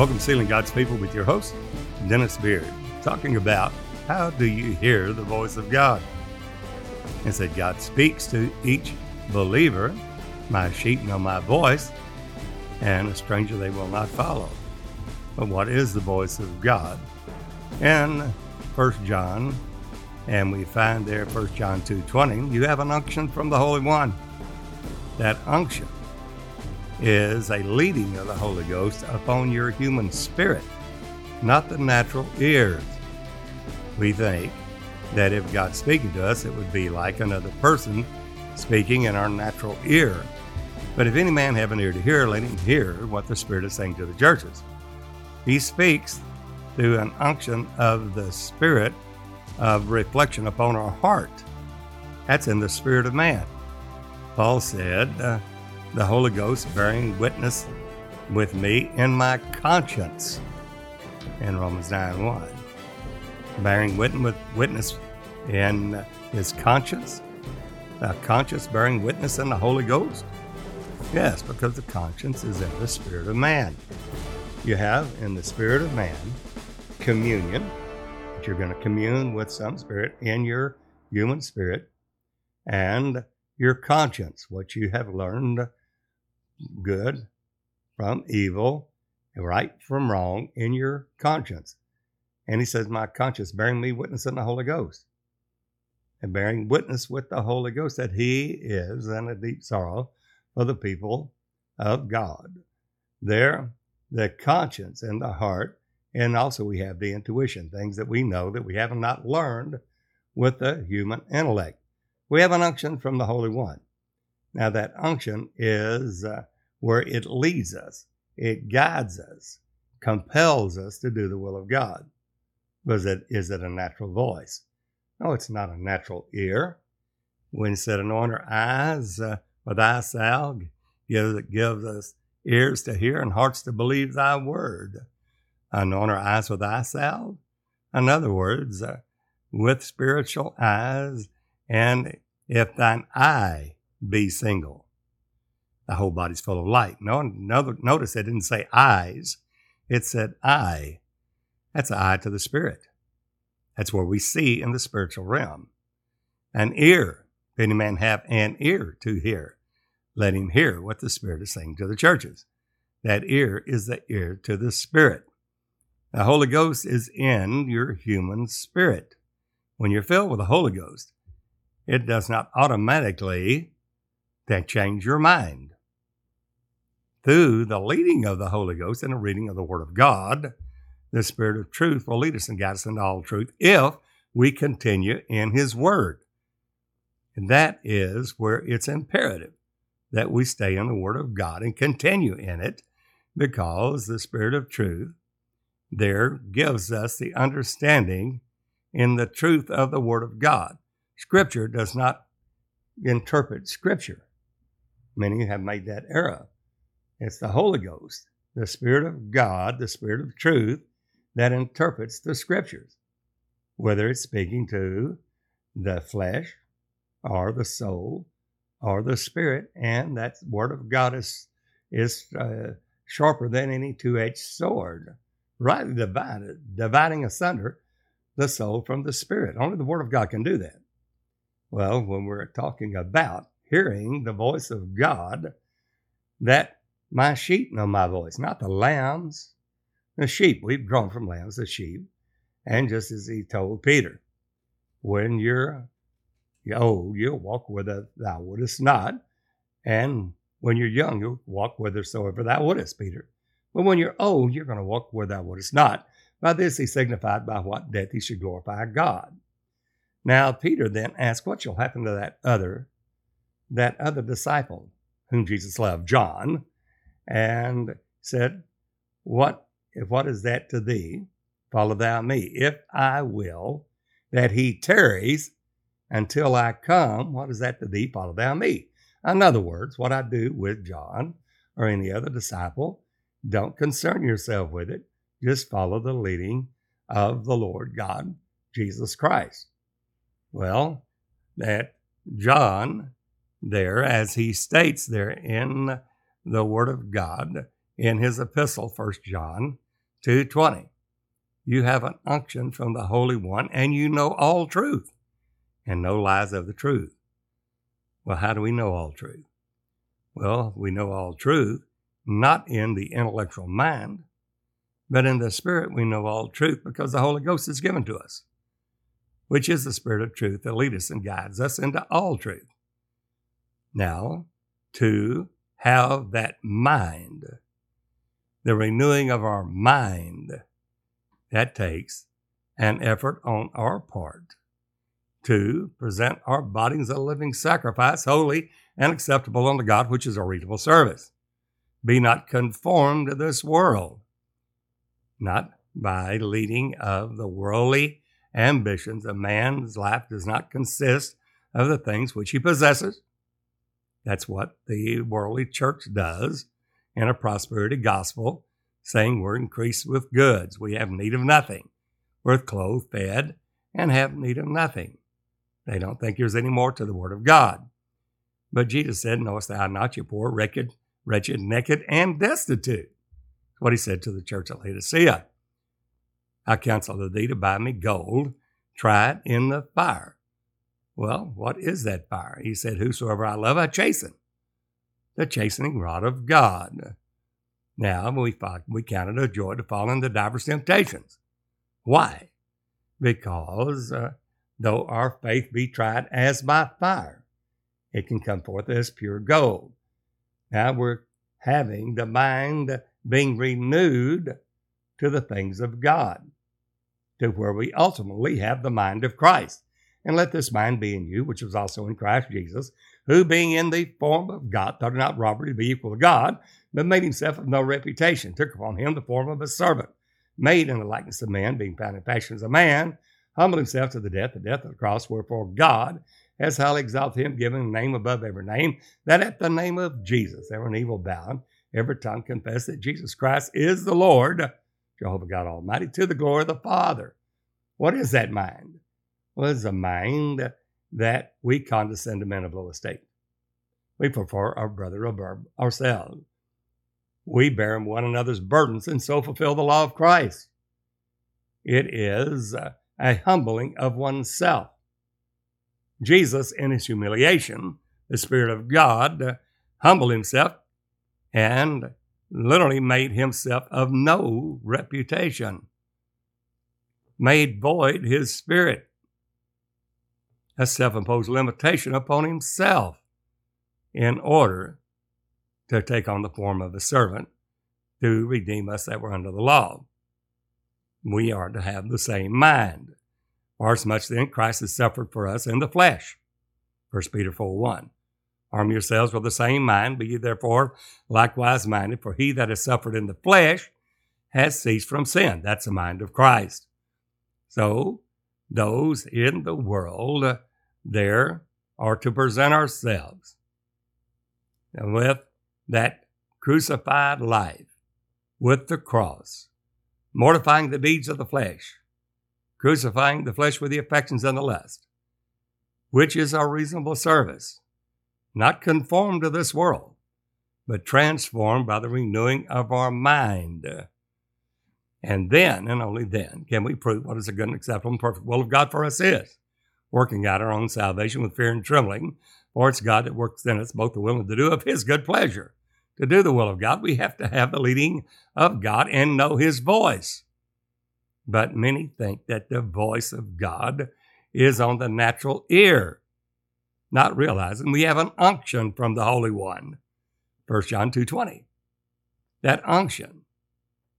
Welcome to Sealing God's People with your host, Dennis Beard, talking about how do you hear the voice of God? And said, God speaks to each believer, my sheep know my voice, and a stranger they will not follow. But what is the voice of God? In 1 John, and we find there 1 John 2.20, you have an unction from the Holy One. That unction is a leading of the Holy Ghost upon your human spirit, not the natural ears. We think that if God's speaking to us, it would be like another person speaking in our natural ear. But if any man have an ear to hear, let him hear what the Spirit is saying to the churches. He speaks through an unction of the Spirit of reflection upon our heart. That's in the spirit of man. Paul said, uh, the Holy Ghost bearing witness with me in my conscience in Romans 9 1. Bearing witness in his conscience, a conscience bearing witness in the Holy Ghost? Yes, because the conscience is in the spirit of man. You have in the spirit of man communion, that you're going to commune with some spirit in your human spirit, and your conscience, what you have learned good from evil, right from wrong in your conscience. And he says, My conscience bearing me witness in the Holy Ghost. And bearing witness with the Holy Ghost that he is in a deep sorrow for the people of God. There, the conscience and the heart, and also we have the intuition, things that we know that we have not learned with the human intellect. We have an unction from the Holy One. Now, that unction is uh, where it leads us, it guides us, compels us to do the will of God. Was it, is it a natural voice? No, it's not a natural ear. When said, anoint our eyes uh, with thy salve, gives, gives us ears to hear and hearts to believe thy word. Anoint our eyes with thy salve. In other words, uh, with spiritual eyes, and if thine eye be single. The whole body's full of light. No, no, notice it didn't say eyes, it said eye. That's eye to the spirit. That's where we see in the spiritual realm. An ear, if any man have an ear to hear, let him hear what the Spirit is saying to the churches. That ear is the ear to the Spirit. The Holy Ghost is in your human spirit. When you're filled with the Holy Ghost, it does not automatically change your mind. Through the leading of the Holy Ghost and the reading of the Word of God, the Spirit of truth will lead us and guide us into all truth if we continue in His Word. And that is where it's imperative that we stay in the Word of God and continue in it because the Spirit of truth there gives us the understanding in the truth of the Word of God. Scripture does not interpret Scripture. Many have made that error. It's the Holy Ghost, the Spirit of God, the Spirit of truth, that interprets the Scriptures, whether it's speaking to the flesh or the soul or the spirit, and that Word of God is is uh, sharper than any two-edged sword, rightly divided, dividing asunder the soul from the spirit. Only the Word of God can do that. Well, when we're talking about hearing the voice of God, that my sheep know my voice, not the lambs. The sheep, we've grown from lambs to sheep. And just as he told Peter, when you're old, you'll walk whither thou wouldest not. And when you're young, you'll walk whithersoever thou wouldest, Peter. But when you're old, you're going to walk where thou wouldest not. By this he signified by what death he should glorify God. Now Peter then asked, What shall happen to that other, that other disciple whom Jesus loved, John, and said, What if what is that to thee? Follow thou me. If I will that he tarries until I come, what is that to thee? Follow thou me. In other words, what I do with John or any other disciple, don't concern yourself with it. Just follow the leading of the Lord God, Jesus Christ. Well, that John, there, as he states there in the Word of God, in his epistle, First John, 2:20. You have an unction from the Holy One and you know all truth and no lies of the truth. Well, how do we know all truth? Well, we know all truth not in the intellectual mind, but in the spirit we know all truth because the Holy Ghost is given to us, which is the spirit of truth that leads us and guides us into all truth. Now, to have that mind, the renewing of our mind, that takes an effort on our part to present our bodies a living sacrifice, holy and acceptable unto God, which is a reasonable service. Be not conformed to this world, not by leading of the worldly ambitions. A man's life does not consist of the things which he possesses. That's what the worldly church does in a prosperity gospel, saying we're increased with goods. We have need of nothing. We're clothed, fed, and have need of nothing. They don't think there's any more to the Word of God. But Jesus said, Knowest thou not, you poor, wretched, wretched, naked, and destitute? What he said to the church at Laodicea. I counsel thee to buy me gold, try it in the fire. Well, what is that fire? He said, Whosoever I love, I chasten. The chastening rod of God. Now we, we count it a joy to fall into diverse temptations. Why? Because uh, though our faith be tried as by fire, it can come forth as pure gold. Now we're having the mind being renewed to the things of God, to where we ultimately have the mind of Christ. And let this mind be in you, which was also in Christ Jesus, who being in the form of God, thought not robbery to be equal to God, but made himself of no reputation, took upon him the form of a servant, made in the likeness of man, being found in fashion as a man, humbled himself to the death, the death of the cross, wherefore God has highly exalted him, given a name above every name, that at the name of Jesus, every knee will bow, every tongue confess that Jesus Christ is the Lord, Jehovah God Almighty, to the glory of the Father. What is that mind? It's a mind that we condescend to men of low estate. We prefer our brother above ourselves. We bear one another's burdens and so fulfill the law of Christ. It is a humbling of oneself. Jesus, in his humiliation, the Spirit of God, humbled himself and literally made himself of no reputation, made void his spirit, a self imposed limitation upon himself in order to take on the form of a servant to redeem us that were under the law. We are to have the same mind. For as much then Christ has suffered for us in the flesh. 1 Peter 4 1. Arm yourselves with the same mind, be ye therefore likewise minded, for he that has suffered in the flesh has ceased from sin. That's the mind of Christ. So, those in the world there are to present ourselves and with that crucified life, with the cross, mortifying the deeds of the flesh, crucifying the flesh with the affections and the lust, which is our reasonable service, not conformed to this world, but transformed by the renewing of our mind. And then, and only then, can we prove what is a good and acceptable and perfect will of God for us is, working out our own salvation with fear and trembling, for it's God that works in us both the will and the do of His good pleasure. To do the will of God, we have to have the leading of God and know His voice. But many think that the voice of God is on the natural ear, not realizing we have an unction from the Holy One. 1 John 2:20. That unction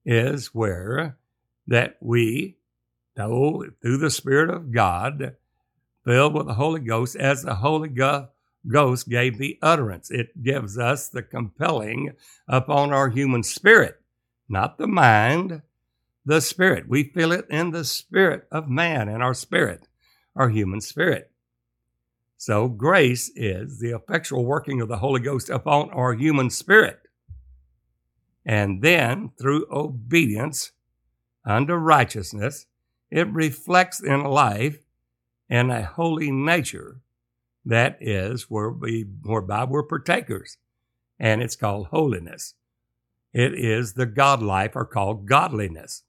is where that we, though through the Spirit of God, filled with the Holy Ghost, as the Holy Ghost gave the utterance. It gives us the compelling upon our human spirit, not the mind, the spirit. We feel it in the spirit of man, in our spirit, our human spirit. So, grace is the effectual working of the Holy Ghost upon our human spirit. And then, through obedience unto righteousness, it reflects in life and a holy nature that is where we, whereby we're partakers. And it's called holiness. It is the God life or called godliness.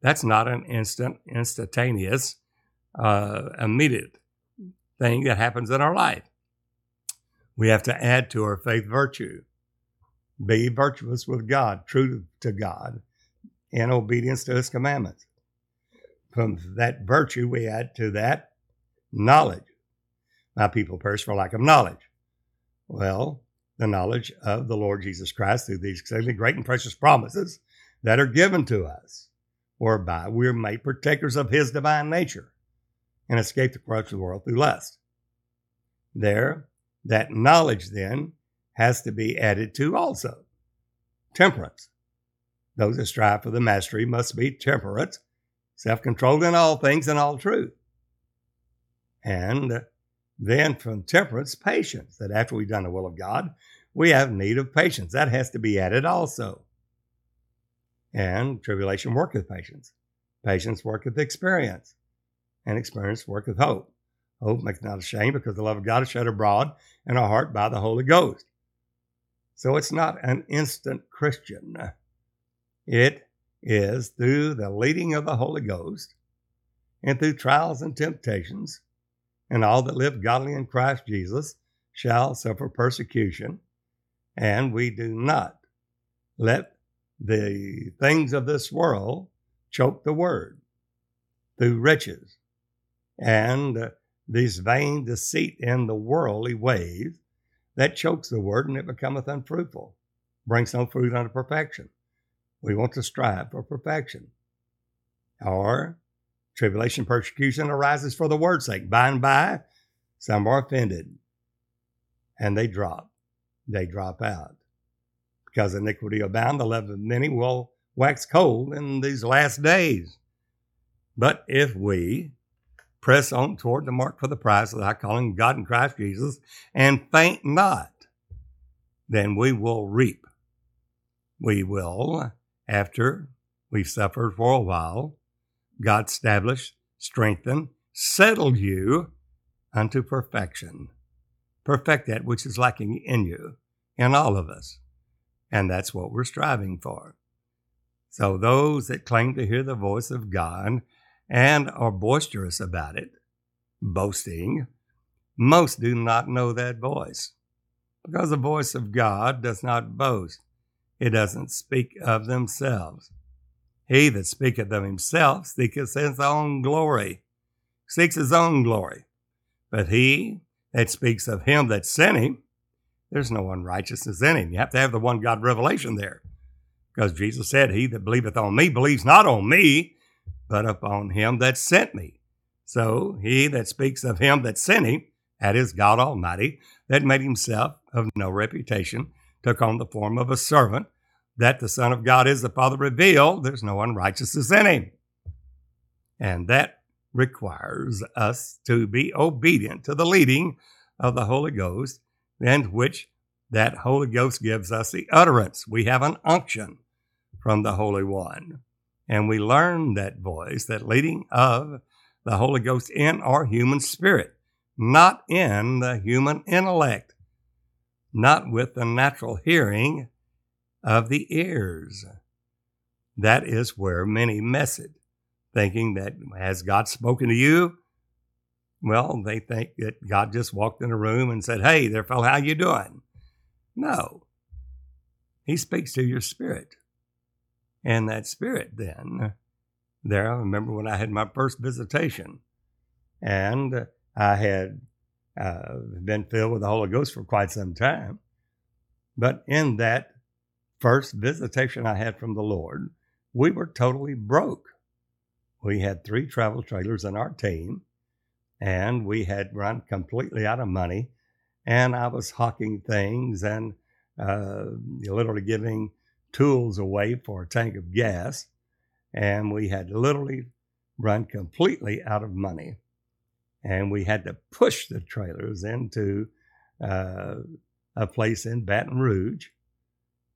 That's not an instant, instantaneous, uh, immediate thing that happens in our life. We have to add to our faith virtue. Be virtuous with God, true to God, in obedience to his commandments. From that virtue, we add to that knowledge. My people perish for lack of knowledge. Well, the knowledge of the Lord Jesus Christ through these exceedingly great and precious promises that are given to us, whereby we're made partakers of his divine nature and escape the corruption of the world through lust. There, that knowledge then has to be added to also. Temperance. Those that strive for the mastery must be temperate, self controlled in all things and all truth. And then from temperance, patience, that after we've done the will of God, we have need of patience. That has to be added also. And tribulation worketh patience. Patience worketh experience. And experience worketh hope. Hope makes not ashamed because the love of God is shed abroad in our heart by the Holy Ghost. So it's not an instant Christian. It is through the leading of the Holy Ghost and through trials and temptations, and all that live godly in Christ Jesus shall suffer persecution. And we do not let the things of this world choke the word through riches and uh, these vain deceit in the worldly ways that chokes the word and it becometh unfruitful, brings no fruit unto perfection. We want to strive for perfection. Or tribulation, persecution arises for the word's sake. By and by, some are offended and they drop. They drop out. Because iniquity abound, the love of many will wax cold in these last days. But if we press on toward the mark for the prize of the high calling God in Christ Jesus, and faint not, then we will reap. We will, after we've suffered for a while, God establish, strengthen, settle you unto perfection. Perfect that which is lacking in you, in all of us. And that's what we're striving for. So those that claim to hear the voice of God and are boisterous about it, boasting, most do not know that voice. Because the voice of God does not boast, it doesn't speak of themselves. He that speaketh of himself seeketh his own glory, seeks his own glory. But he that speaks of him that sent him, there's no unrighteousness in him. You have to have the one God revelation there. Because Jesus said, He that believeth on me believes not on me, but upon him that sent me. So he that speaks of him that sent him, that is God Almighty, that made himself of no reputation, took on the form of a servant, that the Son of God is the Father revealed, there's no unrighteousness in him. And that requires us to be obedient to the leading of the Holy Ghost, and which that Holy Ghost gives us the utterance. We have an unction from the Holy One. And we learn that voice, that leading of the Holy Ghost in our human spirit, not in the human intellect, not with the natural hearing of the ears. That is where many mess it, thinking that has God spoken to you? Well, they think that God just walked in a room and said, "Hey, there, fellow, how you doing?" No, He speaks to your spirit. And that spirit then, there, I remember when I had my first visitation, and I had uh, been filled with the Holy Ghost for quite some time. But in that first visitation I had from the Lord, we were totally broke. We had three travel trailers in our team, and we had run completely out of money. And I was hawking things and uh, literally giving tools away for a tank of gas, and we had literally run completely out of money. And we had to push the trailers into uh, a place in Baton Rouge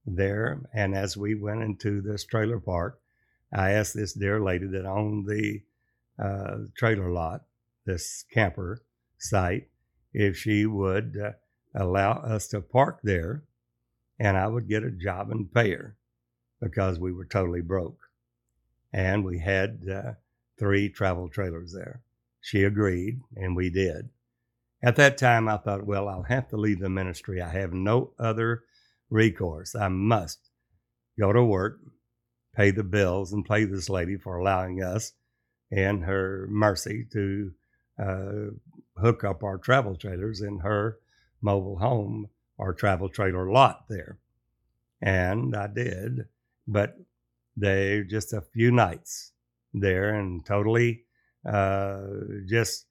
there. And as we went into this trailer park, I asked this dear lady that owned the uh, trailer lot, this camper site, if she would uh, allow us to park there and I would get a job and pay her. because we were totally broke. And we had uh, three travel trailers there. She agreed, and we did. At that time, I thought, well, I'll have to leave the ministry. I have no other recourse. I must go to work, pay the bills, and pay this lady for allowing us and her mercy to uh, hook up our travel trailers in her mobile home or travel trailer lot there. And I did, but they just a few nights there and totally uh, just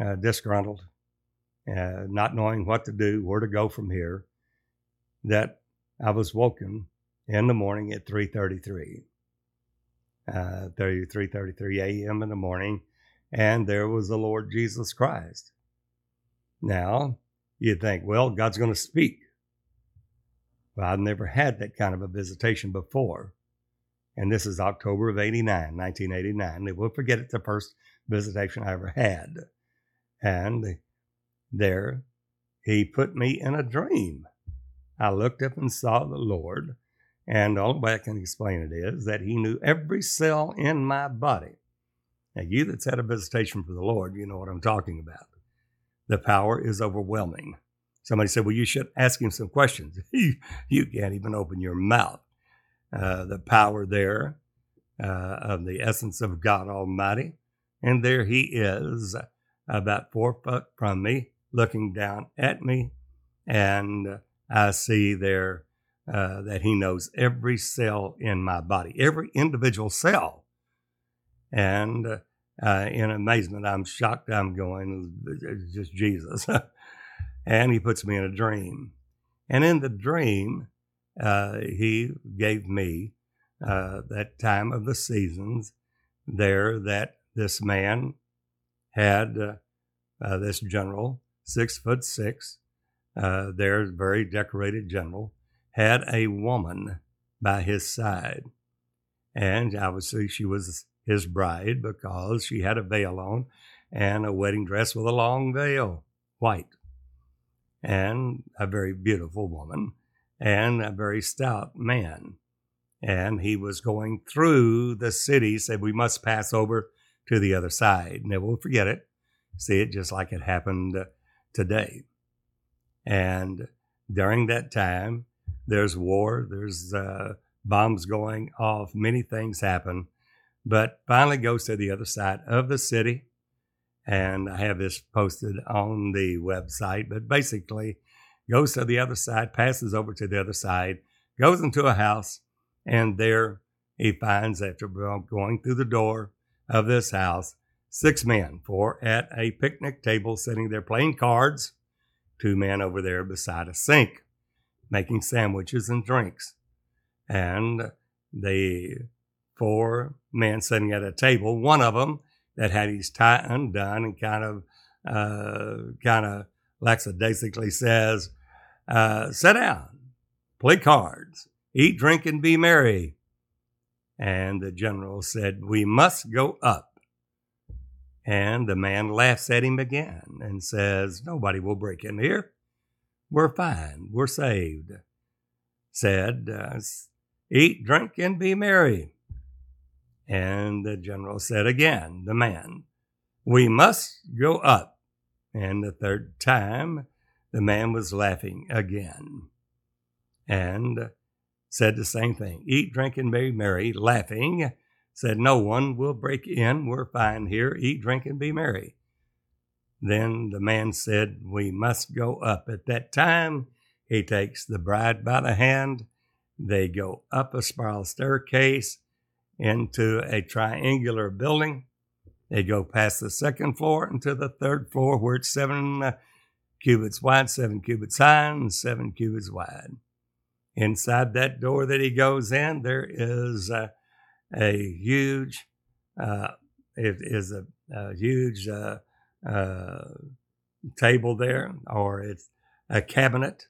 uh, disgruntled uh, not knowing what to do, where to go from here, that I was woken in the morning at 3:33, uh, 3:33 a.m. in the morning, and there was the Lord Jesus Christ. Now you'd think, well, God's going to speak. Well, I've never had that kind of a visitation before. And this is October of 89, 1989. And we'll forget it's the first visitation I ever had. And there, he put me in a dream. I looked up and saw the Lord, and way I can explain it is that he knew every cell in my body. Now, you that's had a visitation for the Lord, you know what I'm talking about. The power is overwhelming. Somebody said, Well, you should ask him some questions. you, you can't even open your mouth. Uh, the power there uh, of the essence of God Almighty. And there he is, about four foot from me, looking down at me, and I see there uh, that He knows every cell in my body, every individual cell. And uh, in amazement, I'm shocked. I'm going, it's just Jesus. and He puts me in a dream. And in the dream, uh, He gave me uh, that time of the seasons there that this man had, uh, uh, this general, six foot six, uh, there, very decorated general, had a woman by his side. And obviously, she was his bride because she had a veil on and a wedding dress with a long veil, white. And a very beautiful woman and a very stout man. And he was going through the city, said, We must pass over to the other side. Never will forget it. See it just like it happened today. And during that time, there's war, there's uh, bombs going off, many things happen, but finally goes to the other side of the city. And I have this posted on the website, but basically goes to the other side, passes over to the other side, goes into a house, and there he finds, after going through the door of this house, six men, four at a picnic table sitting there playing cards, two men over there beside a sink making sandwiches and drinks. And the four men sitting at a table, one of them that had his tie undone and kind of, uh, kind of lackadaisically says, uh, sit down, play cards, eat, drink, and be merry. And the general said, We must go up. And the man laughs at him again and says, Nobody will break in here. We're fine. We're saved. Said, uh, Eat, drink, and be merry. And the general said again, the man, We must go up. And the third time, the man was laughing again and said the same thing Eat, drink, and be merry, laughing said, No one will break in. We're fine here. Eat, drink, and be merry. Then the man said, We must go up. At that time, he takes the bride by the hand. They go up a spiral staircase into a triangular building. They go past the second floor into the third floor where it's seven uh, cubits wide, seven cubits high, and seven cubits wide. Inside that door that he goes in, there is uh, a huge, uh, it is a, a huge uh, uh, table there, or it's a cabinet,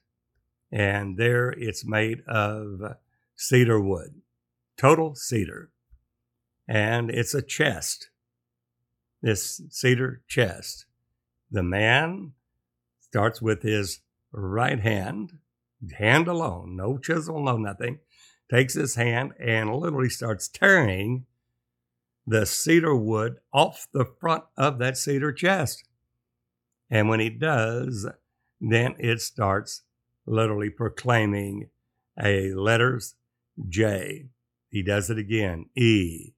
and there it's made of cedar wood, total cedar, and it's a chest. This cedar chest. The man starts with his right hand, hand alone, no chisel, no nothing, takes his hand and literally starts tearing the cedar wood off the front of that cedar chest. And when he does, then it starts literally proclaiming a letters J. He does it again, E,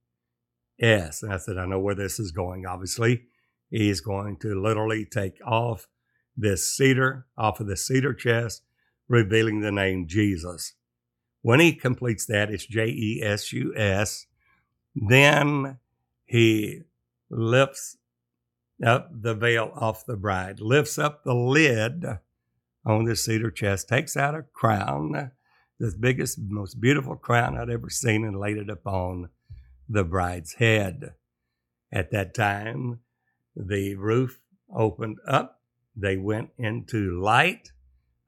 S. And I said, I know where this is going, obviously. He's going to literally take off this cedar off of the cedar chest, revealing the name Jesus. When he completes that, it's J E S U S. Then he lifts up the veil off the bride, lifts up the lid on the cedar chest, takes out a crown, the biggest, most beautiful crown I'd ever seen, and laid it upon the bride's head. At that time, the roof opened up. They went into light.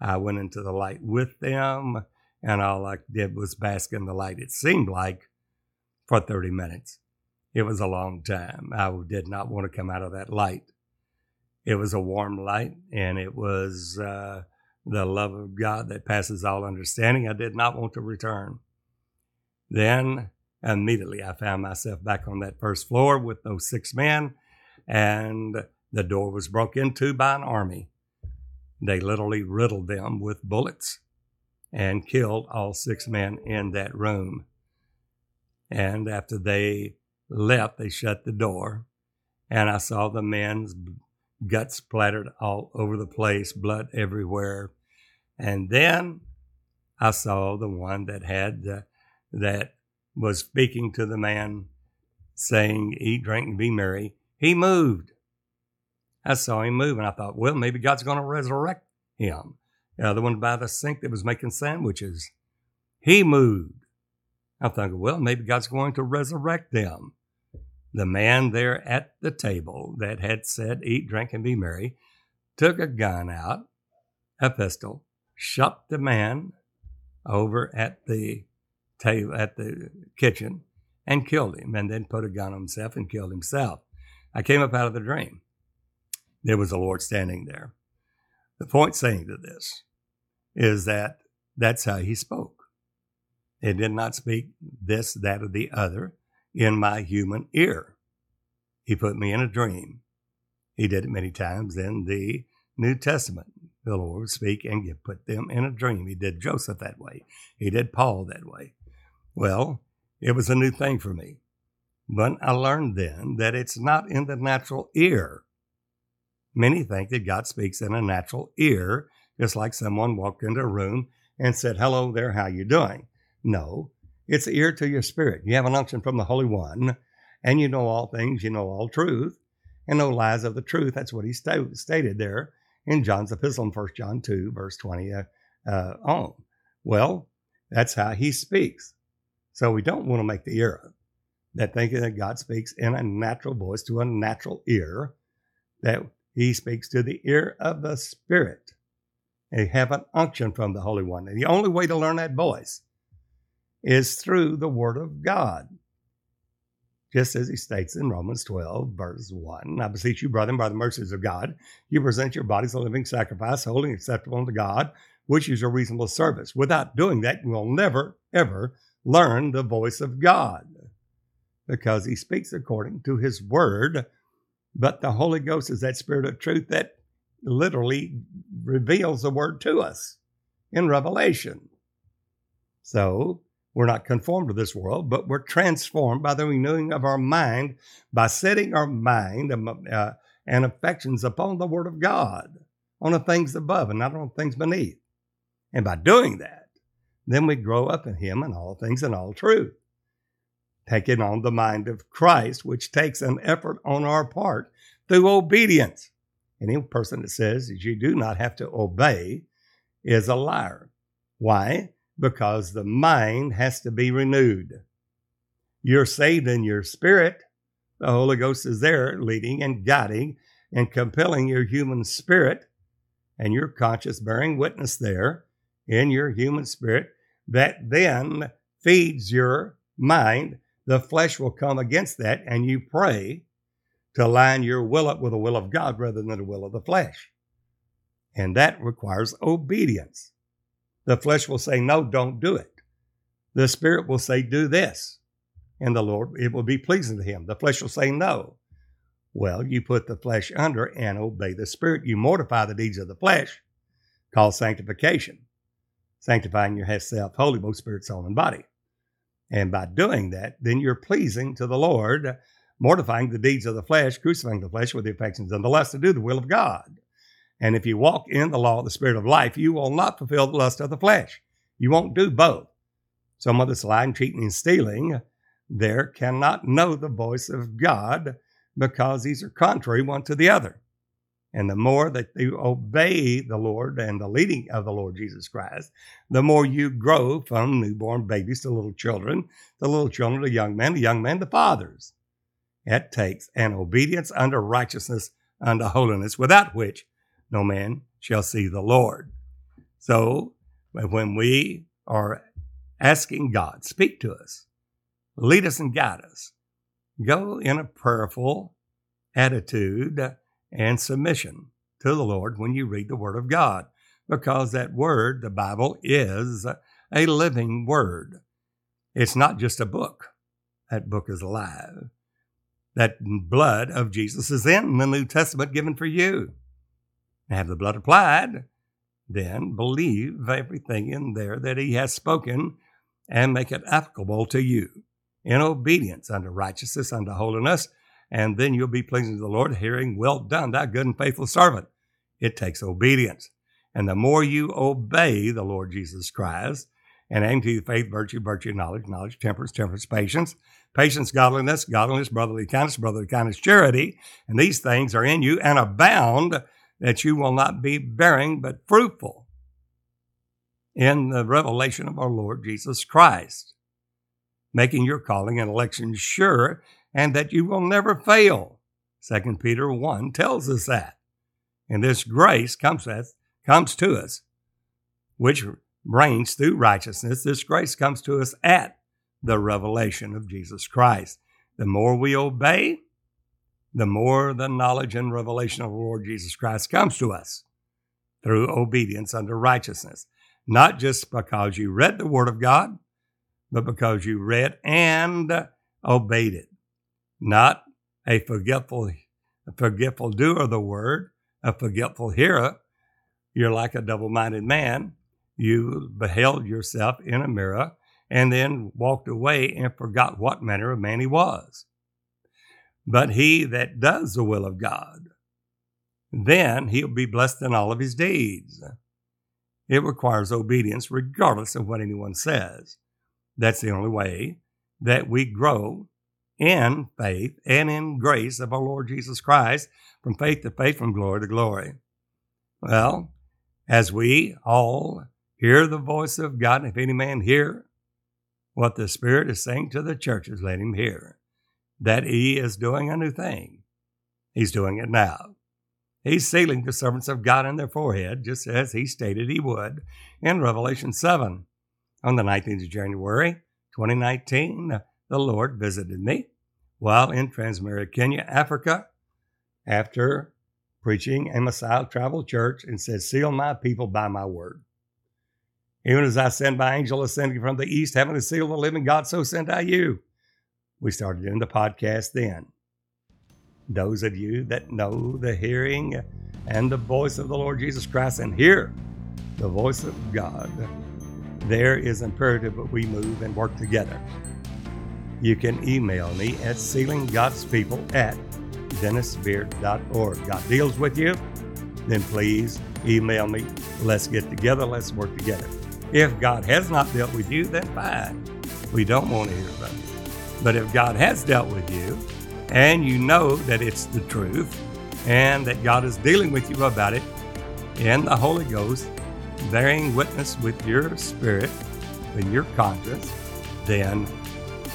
I went into the light with them, and all I did was bask in the light. It seemed like for 30 minutes. It was a long time. I did not want to come out of that light. It was a warm light, and it was uh, the love of God that passes all understanding. I did not want to return. Then immediately I found myself back on that first floor with those six men, and the door was broke into by an army. They literally riddled them with bullets and killed all six men in that room. And after they left, they shut the door, and I saw the men's guts splattered all over the place, blood everywhere. And then I saw the one that had the, that was speaking to the man, saying, "Eat, drink, and be merry." He moved. I saw him move, and I thought, well, maybe God's going to resurrect him. The other one by the sink that was making sandwiches, he moved. I'm thinking, well, maybe God's going to resurrect them. The man there at the table that had said, Eat, drink, and be merry, took a gun out, a pistol, shot the man over at the table at the kitchen and killed him, and then put a gun on himself and killed himself. I came up out of the dream. There was the Lord standing there. The point saying to this is that that's how he spoke. It did not speak this, that, or the other in my human ear. He put me in a dream. He did it many times in the New Testament. The Lord would speak and put them in a dream. He did Joseph that way. He did Paul that way. Well, it was a new thing for me. But I learned then that it's not in the natural ear. Many think that God speaks in a natural ear, just like someone walked into a room and said, Hello there, how you doing? No, it's ear to your spirit. You have an unction from the Holy One, and you know all things, you know all truth, and no lies of the truth. That's what he st- stated there in John's epistle in 1 John 2, verse 20 uh, uh, on. Well, that's how he speaks. So we don't want to make the error that thinking that God speaks in a natural voice to a natural ear, that he speaks to the ear of the Spirit. They have an unction from the Holy One. And the only way to learn that voice is through the Word of God. Just as he states in Romans 12, verse 1 I beseech you, brethren, by the mercies of God, you present your bodies a living sacrifice, holy and acceptable unto God, which is your reasonable service. Without doing that, you will never, ever learn the voice of God because he speaks according to his word. But the Holy Ghost is that spirit of truth that literally reveals the word to us in Revelation. So we're not conformed to this world, but we're transformed by the renewing of our mind, by setting our mind um, uh, and affections upon the Word of God, on the things above and not on things beneath. And by doing that, then we grow up in Him and all things and all truth. Taking on the mind of Christ, which takes an effort on our part through obedience. Any person that says that you do not have to obey is a liar. Why? because the mind has to be renewed. You're saved in your spirit. The Holy Ghost is there leading and guiding and compelling your human spirit and your conscious bearing witness there in your human spirit that then feeds your mind. The flesh will come against that and you pray to line your will up with the will of God rather than the will of the flesh. And that requires obedience. The flesh will say, No, don't do it. the Spirit will say, Do this. And the Lord, it will be pleasing to him. The flesh will say, No. Well, you put the flesh under and obey the Spirit. You mortify the deeds of the flesh, called sanctification, sanctifying yourself holy, both spirit, soul, and body. And by doing that, then you're pleasing to the Lord, mortifying the deeds of the flesh, crucifying the flesh with the affections and the lust to do the will of God. And if you walk in the law of the Spirit of life, you will not fulfill the lust of the flesh. You won't do both. Someone that's lying, cheating, and stealing, there cannot know the voice of God because these are contrary one to the other. And the more that you obey the Lord and the leading of the Lord Jesus Christ, the more you grow from newborn babies to little children, the little children to young men, the young men to fathers. It takes an obedience unto righteousness unto holiness, without which no man shall see the Lord. So when we are asking God, speak to us, lead us and guide us, go in a prayerful attitude and submission to the Lord when you read the Word of God, because that Word, the Bible, is a living Word. It's not just a book, that book is alive. That blood of Jesus is in the New Testament given for you. Have the blood applied, then believe everything in there that He has spoken and make it applicable to you in obedience unto righteousness, unto holiness, and then you'll be pleasing to the Lord, hearing, Well done, thou good and faithful servant. It takes obedience. And the more you obey the Lord Jesus Christ and aim to faith, virtue, virtue, knowledge, knowledge, temperance, temperance, patience, patience, godliness, godliness, brotherly kindness, brotherly kindness, charity, and these things are in you and abound that you will not be bearing but fruitful in the revelation of our Lord Jesus Christ, making your calling and election sure and that you will never fail. 2 Peter 1 tells us that. And this grace comes, us, comes to us, which reigns through righteousness. This grace comes to us at the revelation of Jesus Christ. The more we obey, the more the knowledge and revelation of the Lord Jesus Christ comes to us through obedience unto righteousness. Not just because you read the Word of God, but because you read and obeyed it not a forgetful, a forgetful doer of the word, a forgetful hearer. You're like a double minded man. You beheld yourself in a mirror and then walked away and forgot what manner of man he was. But he that does the will of God, then he'll be blessed in all of his deeds. It requires obedience regardless of what anyone says. That's the only way that we grow in faith and in grace of our Lord Jesus Christ from faith to faith, from glory to glory. Well, as we all hear the voice of God, if any man hear what the Spirit is saying to the churches, let him hear that he is doing a new thing. He's doing it now. He's sealing the servants of God in their forehead, just as he stated he would in Revelation 7. On the 19th of January, 2019, the Lord visited me while in Transmara, Kenya, Africa, after preaching a Messiah Travel Church and said, Seal my people by my word. Even as I send my angel ascending from the east, having to seal the living God, so send I you. We started doing the podcast then. Those of you that know the hearing and the voice of the Lord Jesus Christ and hear the voice of God, there is imperative that we move and work together you can email me at sealinggodspeople at dennisbeard.org. God deals with you, then please email me. Let's get together. Let's work together. If God has not dealt with you, then fine. We don't want to hear about it. But if God has dealt with you and you know that it's the truth and that God is dealing with you about it in the Holy Ghost, bearing witness with your spirit and your conscience, then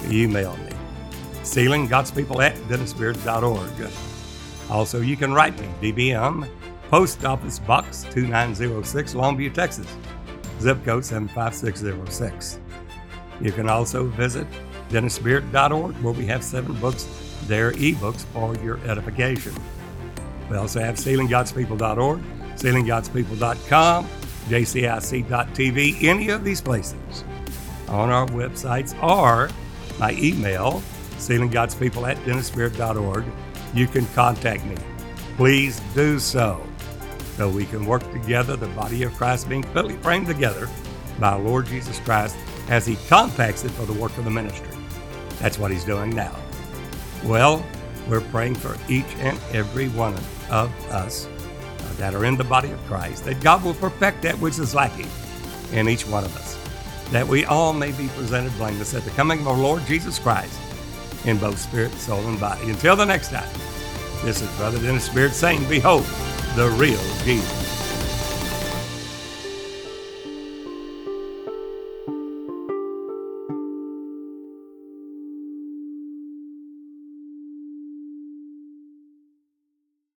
email me. Sealing God's People at dennisbeard.org. Also, you can write me, DBM, Post Office Box 2906, Longview, Texas, zip code 75606. You can also visit dennisbeard.org, where we have seven books there, ebooks for your edification. We also have sealinggodspeople.org, sealinggodspeople.com, jcic.tv, any of these places on our websites or my email, sealinggodspeople at dennisbeard.org. You can contact me. Please do so so we can work together, the body of Christ being fully framed together by Lord Jesus Christ as He compacts it for the work of the ministry. That's what He's doing now. Well, we're praying for each and every one of us that are in the body of Christ, that God will perfect that which is lacking in each one of us, that we all may be presented blameless at the coming of our Lord Jesus Christ in both spirit, soul, and body. Until the next time, this is Brother Dennis Beard saying, Behold, the real Jesus.